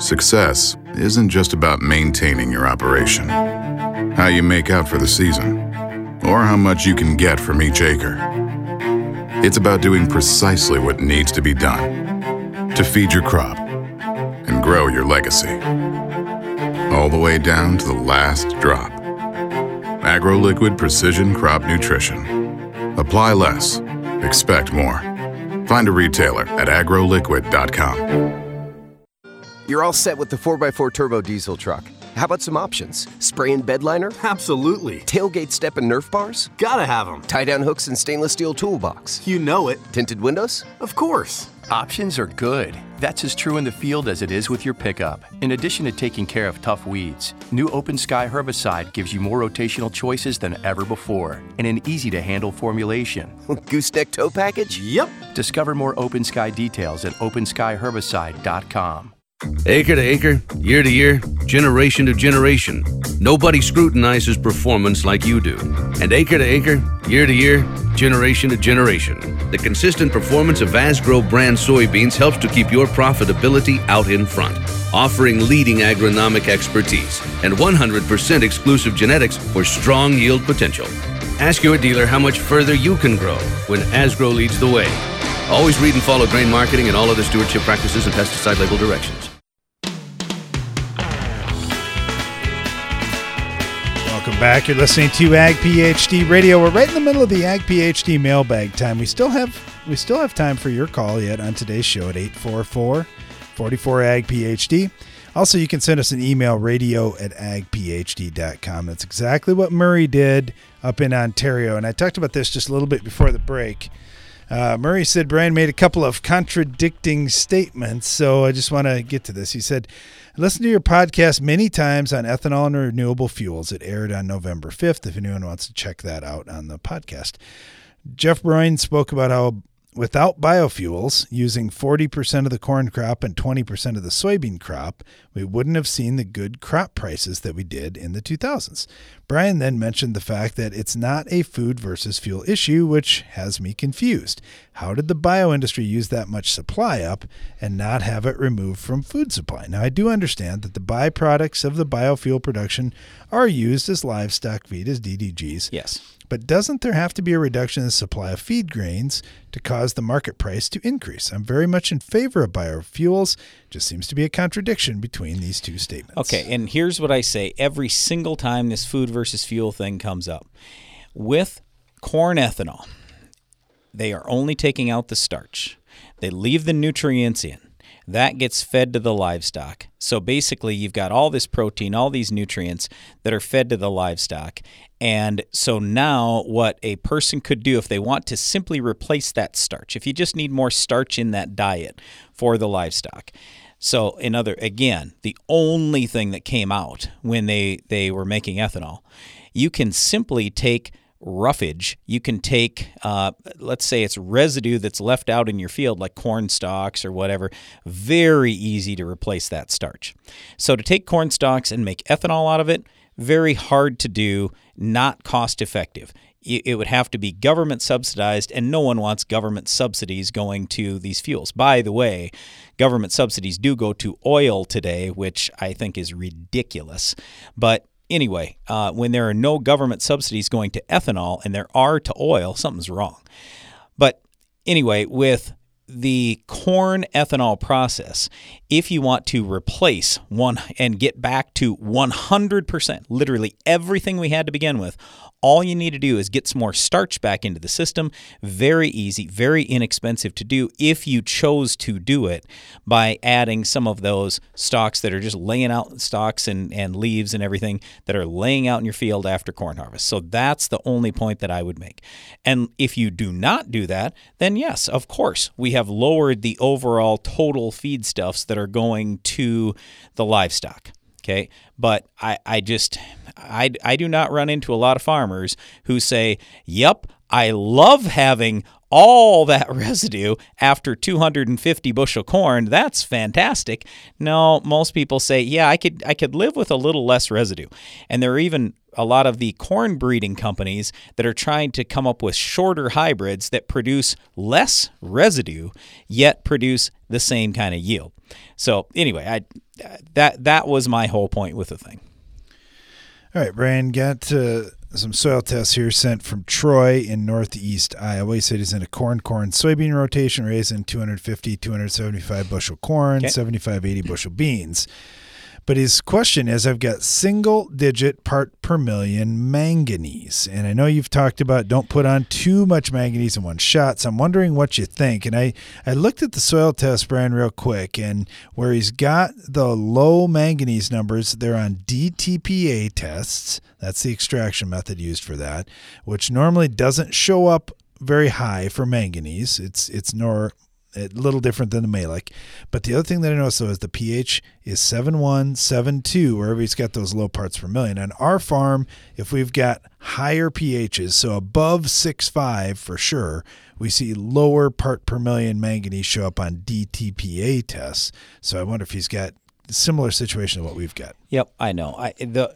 Success isn't just about maintaining your operation, how you make out for the season, or how much you can get from each acre. It's about doing precisely what needs to be done to feed your crop and grow your legacy. All the way down to the last drop. AgroLiquid Precision Crop Nutrition. Apply less, expect more. Find a retailer at agroliquid.com. You're all set with the 4x4 turbo diesel truck. How about some options? Spray and bed liner? Absolutely. Tailgate step and Nerf bars? Gotta have them. Tie down hooks and stainless steel toolbox? You know it. Tinted windows? Of course. Options are good. That's as true in the field as it is with your pickup. In addition to taking care of tough weeds, new Open Sky herbicide gives you more rotational choices than ever before and an easy to handle formulation. [laughs] Gooseneck tow package? Yep. Discover more Open Sky details at openskyherbicide.com. Acre to acre, year to year, generation to generation, nobody scrutinizes performance like you do. And acre to acre, year to year, generation to generation, the consistent performance of Asgrow brand soybeans helps to keep your profitability out in front, offering leading agronomic expertise and 100% exclusive genetics for strong yield potential. Ask your dealer how much further you can grow when Asgrow leads the way. Always read and follow grain marketing and all other stewardship practices and pesticide label directions. Welcome back. You're listening to Ag PhD Radio. We're right in the middle of the Ag PhD mailbag time. We still have we still have time for your call yet on today's show at 844 44 Ag PhD. Also, you can send us an email, radio at agphd.com. That's exactly what Murray did up in Ontario. And I talked about this just a little bit before the break. Uh, Murray said Brian made a couple of contradicting statements, so I just want to get to this. He said, I listened to your podcast many times on ethanol and renewable fuels. It aired on November 5th, if anyone wants to check that out on the podcast. Jeff Broin spoke about how without biofuels, using 40% of the corn crop and 20% of the soybean crop, we wouldn't have seen the good crop prices that we did in the 2000s. Brian then mentioned the fact that it's not a food versus fuel issue, which has me confused. How did the bio industry use that much supply up and not have it removed from food supply? Now, I do understand that the byproducts of the biofuel production are used as livestock feed, as DDGs. Yes. But doesn't there have to be a reduction in the supply of feed grains to cause the market price to increase? I'm very much in favor of biofuels. Just seems to be a contradiction between these two statements. Okay, and here's what I say every single time this food versus fuel thing comes up. With corn ethanol, they are only taking out the starch. They leave the nutrients in. That gets fed to the livestock. So basically, you've got all this protein, all these nutrients that are fed to the livestock. And so now, what a person could do if they want to simply replace that starch, if you just need more starch in that diet for the livestock. So, in other, again, the only thing that came out when they, they were making ethanol, you can simply take roughage. You can take, uh, let's say it's residue that's left out in your field, like corn stalks or whatever. Very easy to replace that starch. So, to take corn stalks and make ethanol out of it, very hard to do, not cost effective. It would have to be government subsidized, and no one wants government subsidies going to these fuels. By the way, government subsidies do go to oil today, which I think is ridiculous. But anyway, uh, when there are no government subsidies going to ethanol and there are to oil, something's wrong. But anyway, with the corn ethanol process, if you want to replace one and get back to 100%, literally everything we had to begin with, all you need to do is get some more starch back into the system. Very easy, very inexpensive to do if you chose to do it by adding some of those stalks that are just laying out stalks and, and leaves and everything that are laying out in your field after corn harvest. So that's the only point that I would make. And if you do not do that, then yes, of course, we have lowered the overall total feedstuffs that are going to the livestock. Okay. But I, I just, I, I do not run into a lot of farmers who say, yep, I love having all that [laughs] residue after 250 bushel corn. That's fantastic. No most people say yeah i could i could live with a little less residue. And there are even a lot of the corn breeding companies that are trying to come up with shorter hybrids that produce less residue yet produce the same kind of yield. So anyway i that that was my whole point with the thing all right, Brian, got uh, some soil tests here sent from Troy in northeast Iowa. He said he's in a corn, corn, soybean rotation, raising 250, 275 bushel corn, okay. 75, 80 bushel beans. But his question is I've got single digit part per million manganese. And I know you've talked about don't put on too much manganese in one shot. So I'm wondering what you think. And I, I looked at the soil test, Brian, real quick. And where he's got the low manganese numbers, they're on DTPA tests. That's the extraction method used for that, which normally doesn't show up very high for manganese. It's it's nor a little different than the Mehlich. But the other thing that I noticed though is the pH is 7172 wherever he's got those low parts per million. On our farm, if we've got higher pHs, so above 6.5 for sure, we see lower part per million manganese show up on DTPA tests. So I wonder if he's got similar situation to what we've got. Yep, I know. I the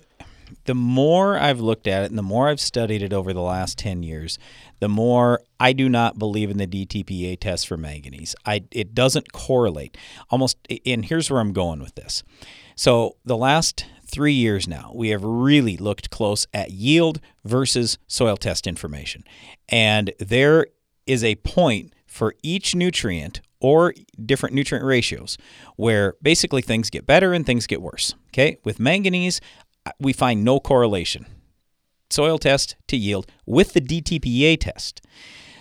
the more I've looked at it and the more I've studied it over the last 10 years, the more I do not believe in the DTPA test for manganese. I, it doesn't correlate. Almost, and here's where I'm going with this. So, the last three years now, we have really looked close at yield versus soil test information. And there is a point for each nutrient or different nutrient ratios where basically things get better and things get worse. Okay, with manganese, uh, we find no correlation. Soil test to yield with the DTPA test.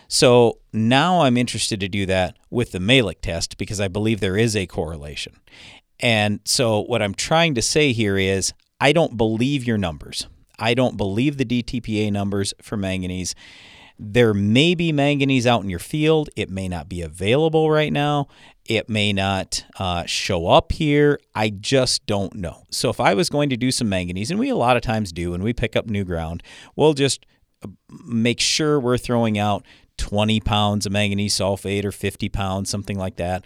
So now I'm interested to do that with the Mehlich test because I believe there is a correlation. And so, what I'm trying to say here is I don't believe your numbers. I don't believe the DTPA numbers for manganese. There may be manganese out in your field. It may not be available right now. It may not uh, show up here. I just don't know. So, if I was going to do some manganese, and we a lot of times do when we pick up new ground, we'll just uh, make sure we're throwing out 20 pounds of manganese sulfate or 50 pounds, something like that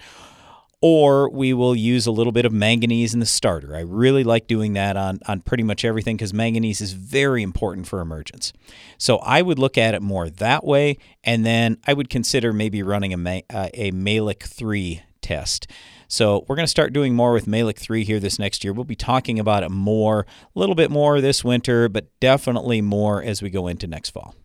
or we will use a little bit of manganese in the starter. I really like doing that on, on pretty much everything because manganese is very important for emergence. So I would look at it more that way, and then I would consider maybe running a, uh, a Mehlich 3 test. So we're going to start doing more with Mehlich 3 here this next year. We'll be talking about it more, a little bit more this winter, but definitely more as we go into next fall.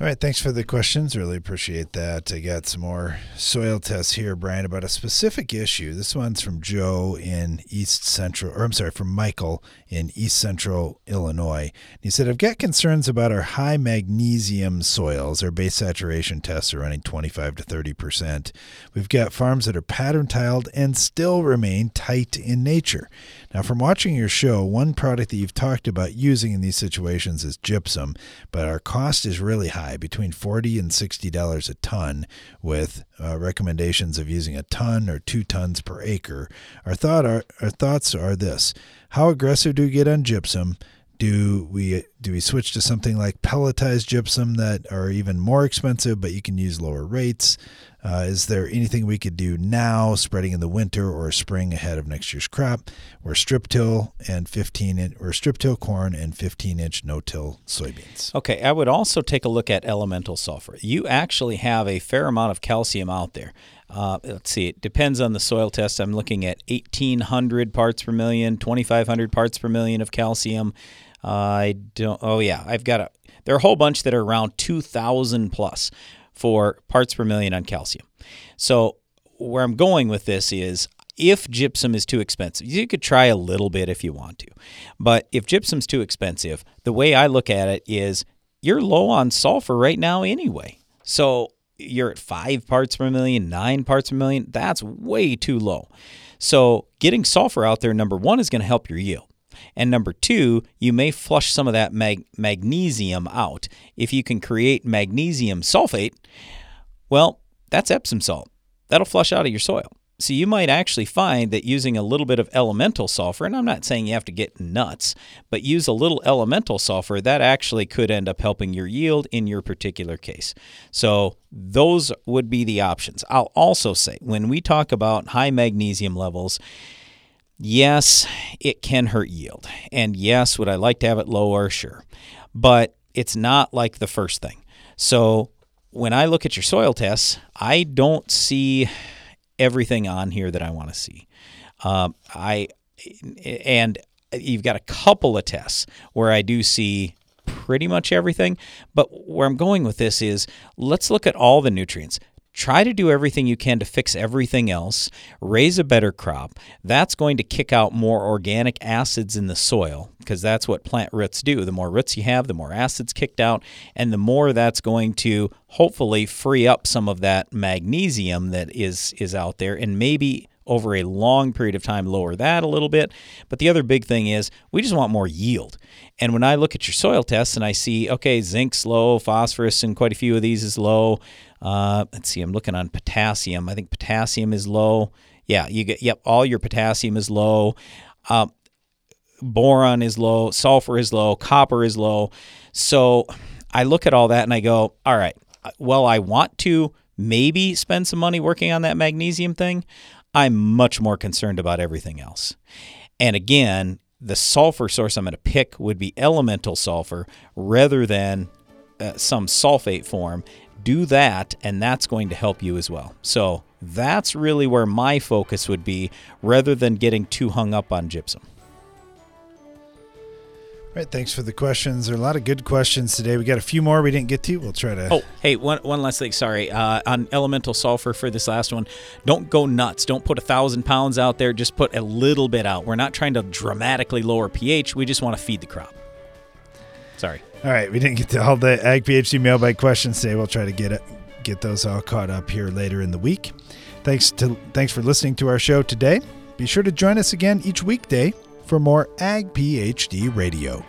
All right, thanks for the questions. Really appreciate that. I got some more soil tests here, Brian, about a specific issue. This one's from Joe in East Central, or I'm sorry, from Michael in East Central Illinois. He said, I've got concerns about our high magnesium soils. Our base saturation tests are running 25 to 30%. We've got farms that are pattern tiled and still remain tight in nature. Now, from watching your show, one product that you've talked about using in these situations is gypsum, but our cost is really high, between 40 and $60 a ton, with uh, recommendations of using a ton or two tons per acre. Our, thought are, our thoughts are this How aggressive do we get on gypsum? Do we do we switch to something like pelletized gypsum that are even more expensive, but you can use lower rates? Uh, is there anything we could do now, spreading in the winter or spring ahead of next year's crop? We're strip till and 15 inch, or strip till corn and 15 inch no till soybeans. Okay, I would also take a look at elemental sulfur. You actually have a fair amount of calcium out there. Uh, let's see, it depends on the soil test. I'm looking at 1,800 parts per million, 2,500 parts per million of calcium. I don't. Oh yeah, I've got a. There are a whole bunch that are around 2,000 plus for parts per million on calcium. So where I'm going with this is if gypsum is too expensive, you could try a little bit if you want to. But if gypsum's too expensive, the way I look at it is you're low on sulfur right now anyway. So you're at five parts per million, nine parts per million. That's way too low. So getting sulfur out there, number one, is going to help your yield. And number two, you may flush some of that mag- magnesium out. If you can create magnesium sulfate, well, that's Epsom salt. That'll flush out of your soil. So you might actually find that using a little bit of elemental sulfur, and I'm not saying you have to get nuts, but use a little elemental sulfur, that actually could end up helping your yield in your particular case. So those would be the options. I'll also say when we talk about high magnesium levels, yes, it can hurt yield. And yes, would I like to have it lower? Sure. But it's not like the first thing. So when I look at your soil tests, I don't see everything on here that I want to see. Um, I and you've got a couple of tests where I do see pretty much everything. But where I'm going with this is let's look at all the nutrients. Try to do everything you can to fix everything else, raise a better crop. That's going to kick out more organic acids in the soil because that's what plant roots do. The more roots you have, the more acids kicked out, and the more that's going to hopefully free up some of that magnesium that is is out there and maybe over a long period of time lower that a little bit. But the other big thing is we just want more yield. And when I look at your soil tests and I see, okay, zinc's low, phosphorus and quite a few of these is low. Uh, let's see, I'm looking on potassium. I think potassium is low. Yeah, you get, yep, all your potassium is low. Uh, boron is low, sulfur is low, copper is low. So I look at all that and I go, all right, well, I want to maybe spend some money working on that magnesium thing. I'm much more concerned about everything else. And again, the sulfur source I'm going to pick would be elemental sulfur rather than uh, some sulfate form. Do that, and that's going to help you as well. So that's really where my focus would be rather than getting too hung up on gypsum. All right, thanks for the questions. There are a lot of good questions today. We got a few more we didn't get to. We'll try to. Oh, hey, one one last thing. Sorry, uh, on elemental sulfur for this last one. Don't go nuts. Don't put a thousand pounds out there. Just put a little bit out. We're not trying to dramatically lower pH. We just want to feed the crop. Sorry. All right, we didn't get to all the Ag PhD mailbag questions today. We'll try to get it, get those all caught up here later in the week. Thanks to thanks for listening to our show today. Be sure to join us again each weekday for more Ag PhD Radio.